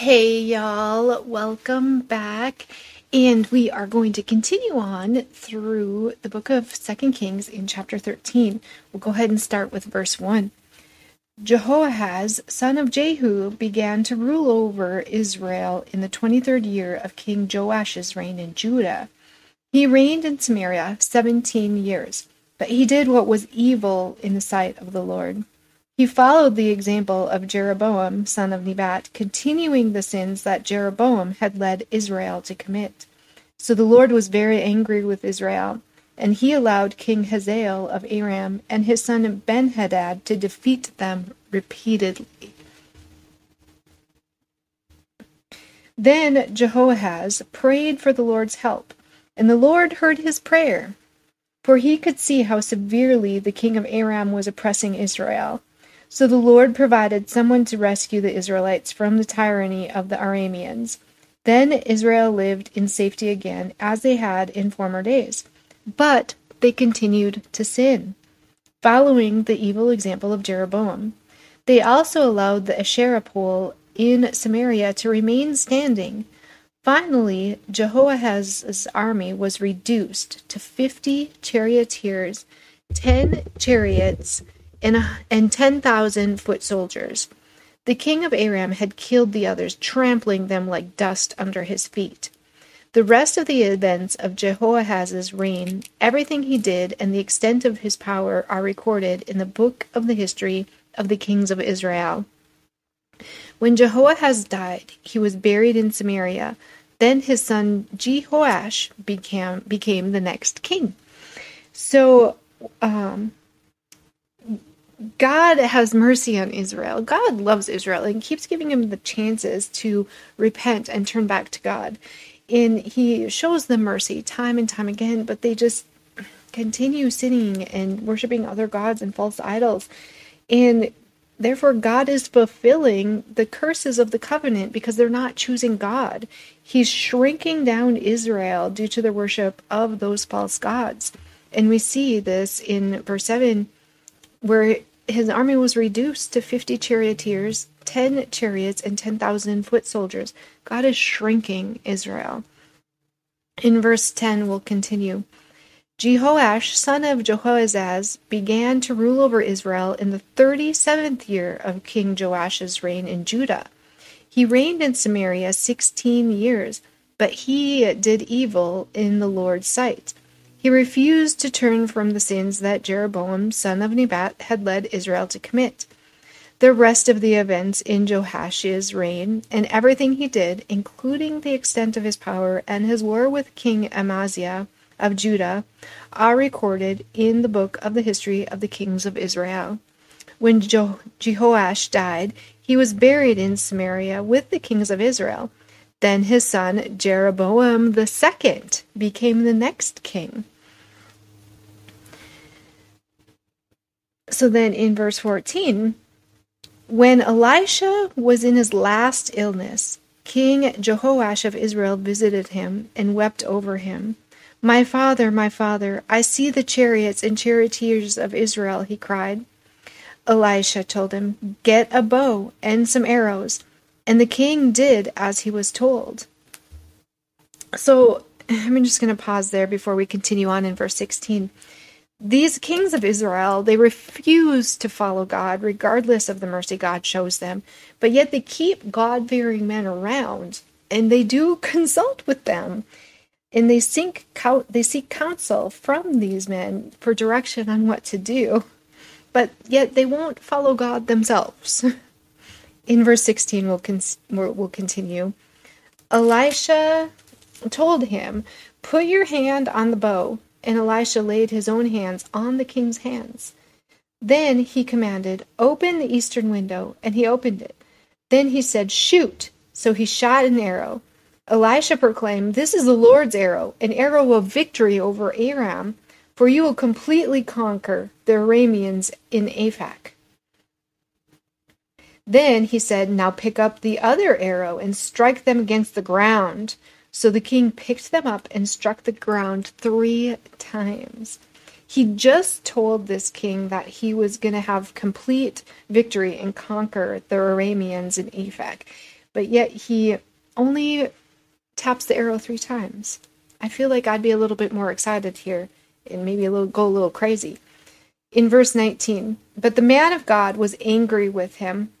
Hey y'all, welcome back. And we are going to continue on through the book of Second Kings in chapter 13. We'll go ahead and start with verse 1. Jehoahaz, son of Jehu, began to rule over Israel in the 23rd year of King Joash's reign in Judah. He reigned in Samaria 17 years, but he did what was evil in the sight of the Lord. He followed the example of Jeroboam, son of Nebat, continuing the sins that Jeroboam had led Israel to commit. So the Lord was very angry with Israel, and he allowed King Hazael of Aram and his son Benhadad to defeat them repeatedly. Then Jehoahaz prayed for the Lord's help, and the Lord heard his prayer, for he could see how severely the king of Aram was oppressing Israel. So the Lord provided someone to rescue the Israelites from the tyranny of the Arameans. Then Israel lived in safety again, as they had in former days. But they continued to sin, following the evil example of Jeroboam. They also allowed the Asherah pole in Samaria to remain standing. Finally, Jehoahaz's army was reduced to fifty charioteers, ten chariots, and, and 10,000 foot soldiers. The king of Aram had killed the others, trampling them like dust under his feet. The rest of the events of Jehoahaz's reign, everything he did, and the extent of his power are recorded in the book of the history of the kings of Israel. When Jehoahaz died, he was buried in Samaria. Then his son Jehoash became became the next king. So um, God has mercy on Israel. God loves Israel and keeps giving him the chances to repent and turn back to God. And he shows them mercy time and time again, but they just continue sinning and worshiping other gods and false idols. And therefore, God is fulfilling the curses of the covenant because they're not choosing God. He's shrinking down Israel due to the worship of those false gods. And we see this in verse 7 where his army was reduced to 50 charioteers, 10 chariots, and 10,000 foot soldiers. God is shrinking Israel. In verse 10, we'll continue. Jehoash, son of Jehoahaz, began to rule over Israel in the 37th year of King Joash's reign in Judah. He reigned in Samaria 16 years, but he did evil in the Lord's sight. He refused to turn from the sins that Jeroboam, son of Nebat, had led Israel to commit. The rest of the events in Joash's reign and everything he did, including the extent of his power and his war with King Amaziah of Judah, are recorded in the book of the history of the kings of Israel. When Je- Jehoash died, he was buried in Samaria with the kings of Israel. Then his son Jeroboam second became the next king. So then in verse 14, when Elisha was in his last illness, King Jehoash of Israel visited him and wept over him. My father, my father, I see the chariots and charioteers of Israel, he cried. Elisha told him, Get a bow and some arrows. And the king did as he was told. So I'm just going to pause there before we continue on in verse 16. These kings of Israel, they refuse to follow God regardless of the mercy God shows them, but yet they keep God fearing men around and they do consult with them. And they seek, they seek counsel from these men for direction on what to do, but yet they won't follow God themselves. In verse 16, we'll, con- we'll continue. Elisha told him, Put your hand on the bow and Elisha laid his own hands on the king's hands. Then he commanded, Open the eastern window, and he opened it. Then he said, Shoot! So he shot an arrow. Elisha proclaimed, This is the Lord's arrow, an arrow of victory over Aram, for you will completely conquer the Arameans in Aphek. Then he said, Now pick up the other arrow and strike them against the ground. So the king picked them up and struck the ground three times. He just told this king that he was going to have complete victory and conquer the Arameans in Aphek. but yet he only taps the arrow three times. I feel like I'd be a little bit more excited here and maybe a little go a little crazy. In verse 19, but the man of God was angry with him.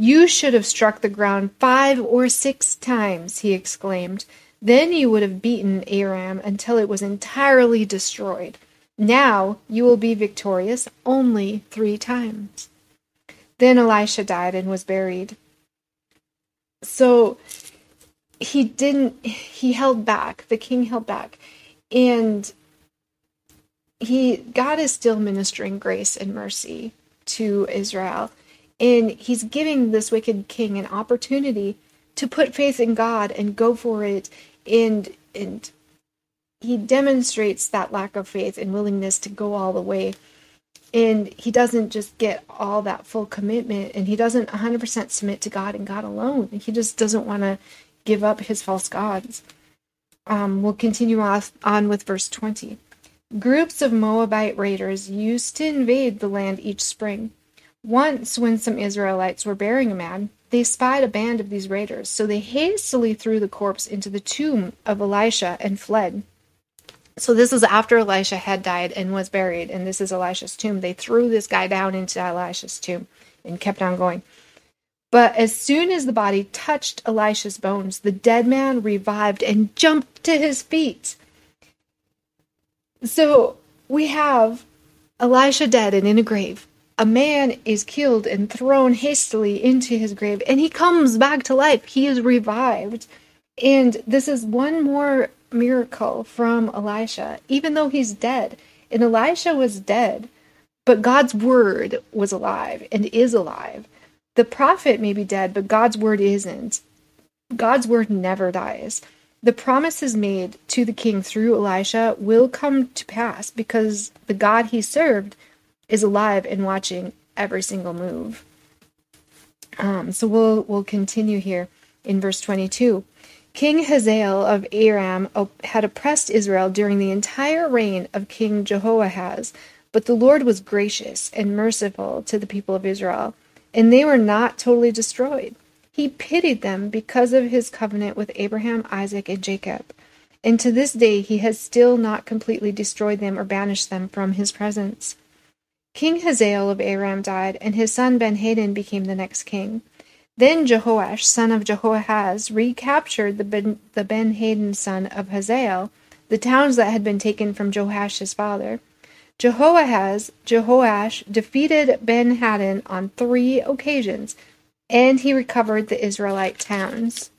You should have struck the ground five or six times, he exclaimed. Then you would have beaten Aram until it was entirely destroyed. Now you will be victorious only three times. Then Elisha died and was buried. So he didn't, he held back. The king held back. And he, God is still ministering grace and mercy to Israel. And he's giving this wicked king an opportunity to put faith in God and go for it. And, and he demonstrates that lack of faith and willingness to go all the way. And he doesn't just get all that full commitment and he doesn't 100% submit to god and god alone. He just doesn't want to give up his false gods. Um, we'll continue off on with verse 20 groups of moabite raiders used to invade the land each spring once when some israelites were burying a man they spied a band of these raiders so they hastily threw the corpse into the tomb of elisha and fled so this is after Elisha had died and was buried, and this is Elisha's tomb. They threw this guy down into Elisha's tomb and kept on going. But as soon as the body touched Elisha's bones, the dead man revived and jumped to his feet. So we have Elisha dead and in a grave. A man is killed and thrown hastily into his grave, and he comes back to life. He is revived. And this is one more miracle from Elisha, even though he's dead. And Elisha was dead, but God's word was alive and is alive. The prophet may be dead, but God's word isn't. God's word never dies. The promises made to the king through Elisha will come to pass because the God he served is alive and watching every single move. Um, so we'll we'll continue here in verse 22. King Hazael of Aram had oppressed Israel during the entire reign of King Jehoahaz, but the Lord was gracious and merciful to the people of Israel, and they were not totally destroyed. He pitied them because of his covenant with Abraham, Isaac, and Jacob. And to this day he has still not completely destroyed them or banished them from his presence. King Hazael of Aram died, and his son Benhadad became the next king. Then Jehoash, son of Jehoahaz, recaptured the Ben, the son of Hazael, the towns that had been taken from Joash his father. Jehoahaz, Jehoash defeated Ben Hadad on three occasions, and he recovered the Israelite towns.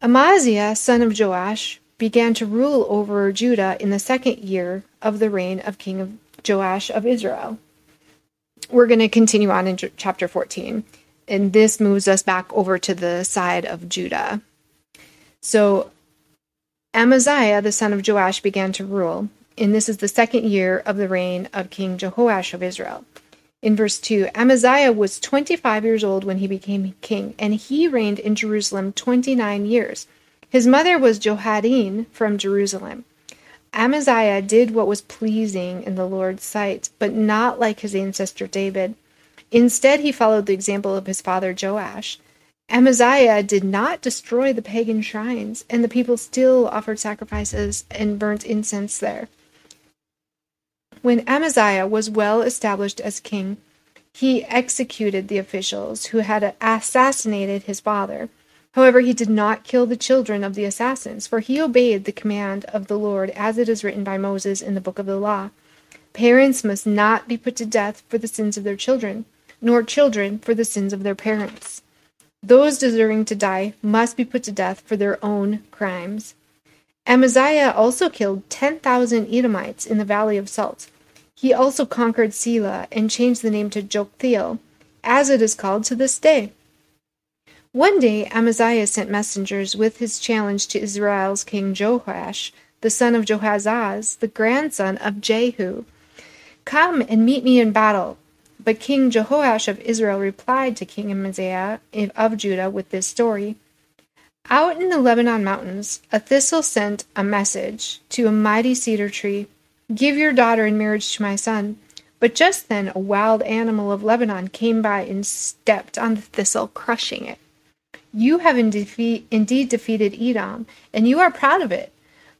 Amaziah, son of Joash, began to rule over Judah in the second year of the reign of King of Joash of Israel. We're going to continue on in chapter 14, and this moves us back over to the side of Judah. So Amaziah, the son of Joash, began to rule, and this is the second year of the reign of King Jehoash of Israel. In verse 2, Amaziah was 25 years old when he became king, and he reigned in Jerusalem 29 years. His mother was Jehoaddin from Jerusalem. Amaziah did what was pleasing in the Lord's sight, but not like his ancestor David. Instead, he followed the example of his father Joash. Amaziah did not destroy the pagan shrines, and the people still offered sacrifices and burnt incense there. When Amaziah was well established as king, he executed the officials who had assassinated his father However, he did not kill the children of the assassins, for he obeyed the command of the Lord as it is written by Moses in the book of the law. Parents must not be put to death for the sins of their children, nor children for the sins of their parents. Those deserving to die must be put to death for their own crimes. Amaziah also killed 10,000 Edomites in the Valley of Salt. He also conquered Sela and changed the name to Joktheel, as it is called to this day. One day Amaziah sent messengers with his challenge to Israel's king Joash, the son of Jehoahaz, the grandson of Jehu. Come and meet me in battle. But King Jehoash of Israel replied to King Amaziah of Judah with this story. Out in the Lebanon mountains, a thistle sent a message to a mighty cedar tree Give your daughter in marriage to my son. But just then a wild animal of Lebanon came by and stepped on the thistle, crushing it. You have indeed defeated Edom, and you are proud of it.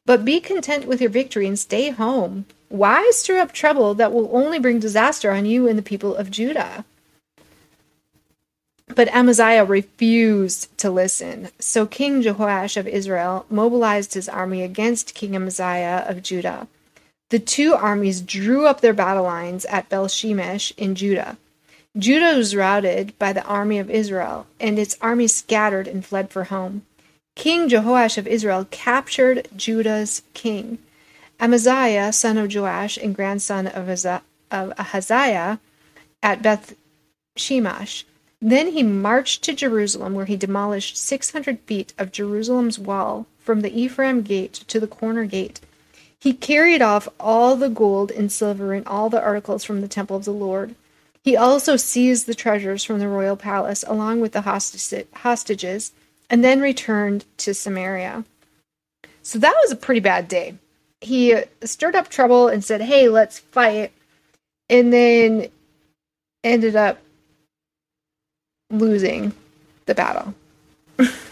But be content with your victory and stay home. Why stir up trouble that will only bring disaster on you and the people of Judah? But Amaziah refused to listen. So King Jehoash of Israel mobilized his army against King Amaziah of Judah. The two armies drew up their battle lines at Bethshemesh in Judah. Judah was routed by the army of Israel, and its army scattered and fled for home. King Jehoash of Israel captured Judah's king. Amaziah, son of Joash and grandson of Ahaziah, at Beth Shemesh. Then he marched to Jerusalem, where he demolished 600 feet of Jerusalem's wall from the Ephraim gate to the corner gate. He carried off all the gold and silver and all the articles from the temple of the Lord. He also seized the treasures from the royal palace along with the hostages and then returned to Samaria. So that was a pretty bad day. He stirred up trouble and said, Hey, let's fight. And then ended up losing the battle.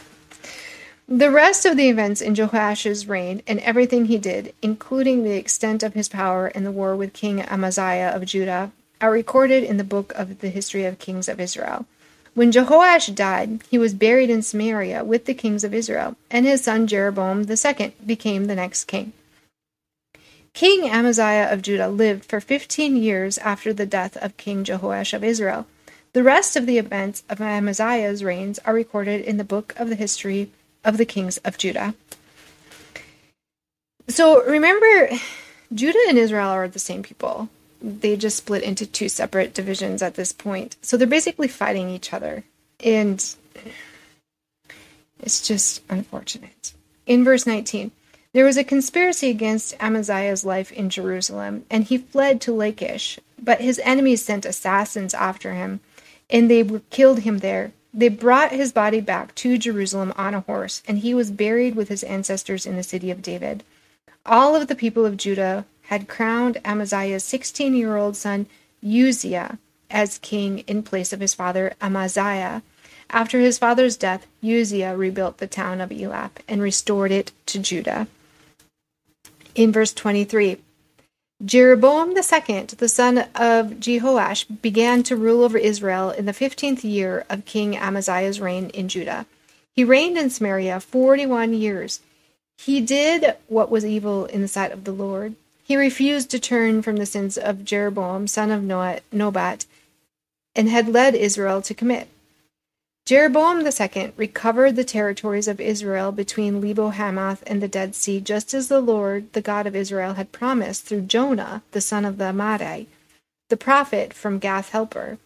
the rest of the events in Jehoash's reign and everything he did, including the extent of his power in the war with King Amaziah of Judah, are recorded in the book of the history of kings of Israel. When Jehoash died, he was buried in Samaria with the kings of Israel, and his son Jeroboam II became the next king. King Amaziah of Judah lived for fifteen years after the death of King Jehoash of Israel. The rest of the events of Amaziah's reigns are recorded in the book of the history of the kings of Judah. So remember, Judah and Israel are the same people. They just split into two separate divisions at this point. So they're basically fighting each other. And it's just unfortunate. In verse 19, there was a conspiracy against Amaziah's life in Jerusalem, and he fled to Lachish. But his enemies sent assassins after him and they killed him there. They brought his body back to Jerusalem on a horse, and he was buried with his ancestors in the city of David. All of the people of Judah had crowned Amaziah's 16 year old son Uzziah as king in place of his father Amaziah. After his father's death, Uzziah rebuilt the town of Elath and restored it to Judah. In verse 23, Jeroboam second, the son of Jehoash, began to rule over Israel in the fifteenth year of King Amaziah's reign in Judah. He reigned in Samaria forty one years. He did what was evil in the sight of the Lord. He refused to turn from the sins of Jeroboam, son of Nebat, and had led Israel to commit. Jeroboam II recovered the territories of Israel between Lebo Hamath and the Dead Sea, just as the Lord, the God of Israel, had promised through Jonah, the son of the Amittai, the prophet from Gath Hepher.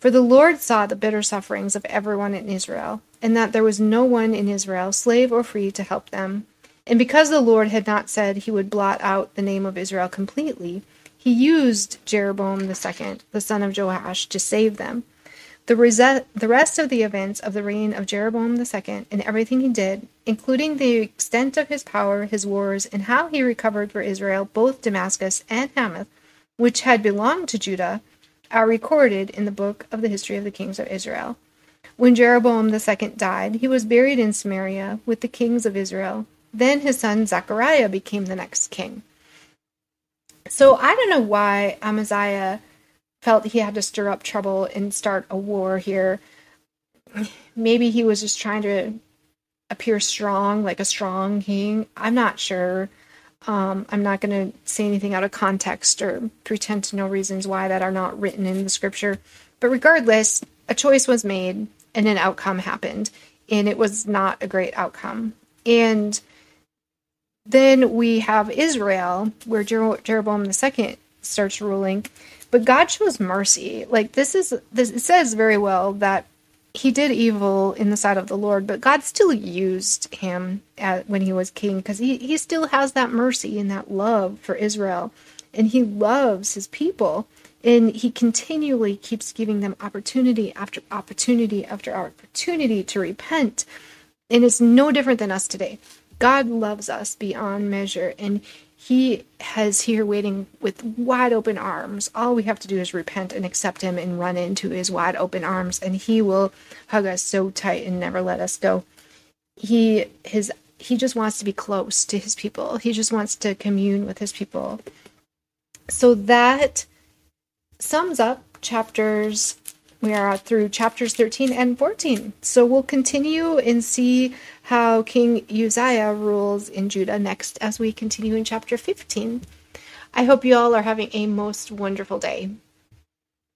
For the Lord saw the bitter sufferings of everyone in Israel, and that there was no one in Israel, slave or free, to help them. And because the Lord had not said he would blot out the name of Israel completely, he used Jeroboam II, the son of Joash, to save them. The, the rest of the events of the reign of Jeroboam II and everything he did, including the extent of his power, his wars, and how he recovered for Israel both Damascus and Hamath, which had belonged to Judah, are recorded in the book of the history of the kings of Israel. When Jeroboam II died, he was buried in Samaria with the kings of Israel. Then his son Zechariah became the next king. So I don't know why Amaziah felt he had to stir up trouble and start a war here. Maybe he was just trying to appear strong, like a strong king. I'm not sure. Um, I'm not going to say anything out of context or pretend to know reasons why that are not written in the scripture. But regardless, a choice was made and an outcome happened, and it was not a great outcome. And then we have Israel, where Jeroboam II starts ruling, but God shows mercy. Like this is this it says very well that he did evil in the sight of the Lord, but God still used him at, when he was king because he, he still has that mercy and that love for Israel. And he loves his people. And he continually keeps giving them opportunity after opportunity after opportunity to repent. And it's no different than us today. God loves us beyond measure. And He has here waiting with wide open arms. All we have to do is repent and accept Him and run into His wide open arms, and He will hug us so tight and never let us go. He his he just wants to be close to his people. He just wants to commune with his people. So that sums up chapters we are through chapters 13 and 14. So we'll continue and see how King Uzziah rules in Judah next as we continue in chapter 15. I hope you all are having a most wonderful day.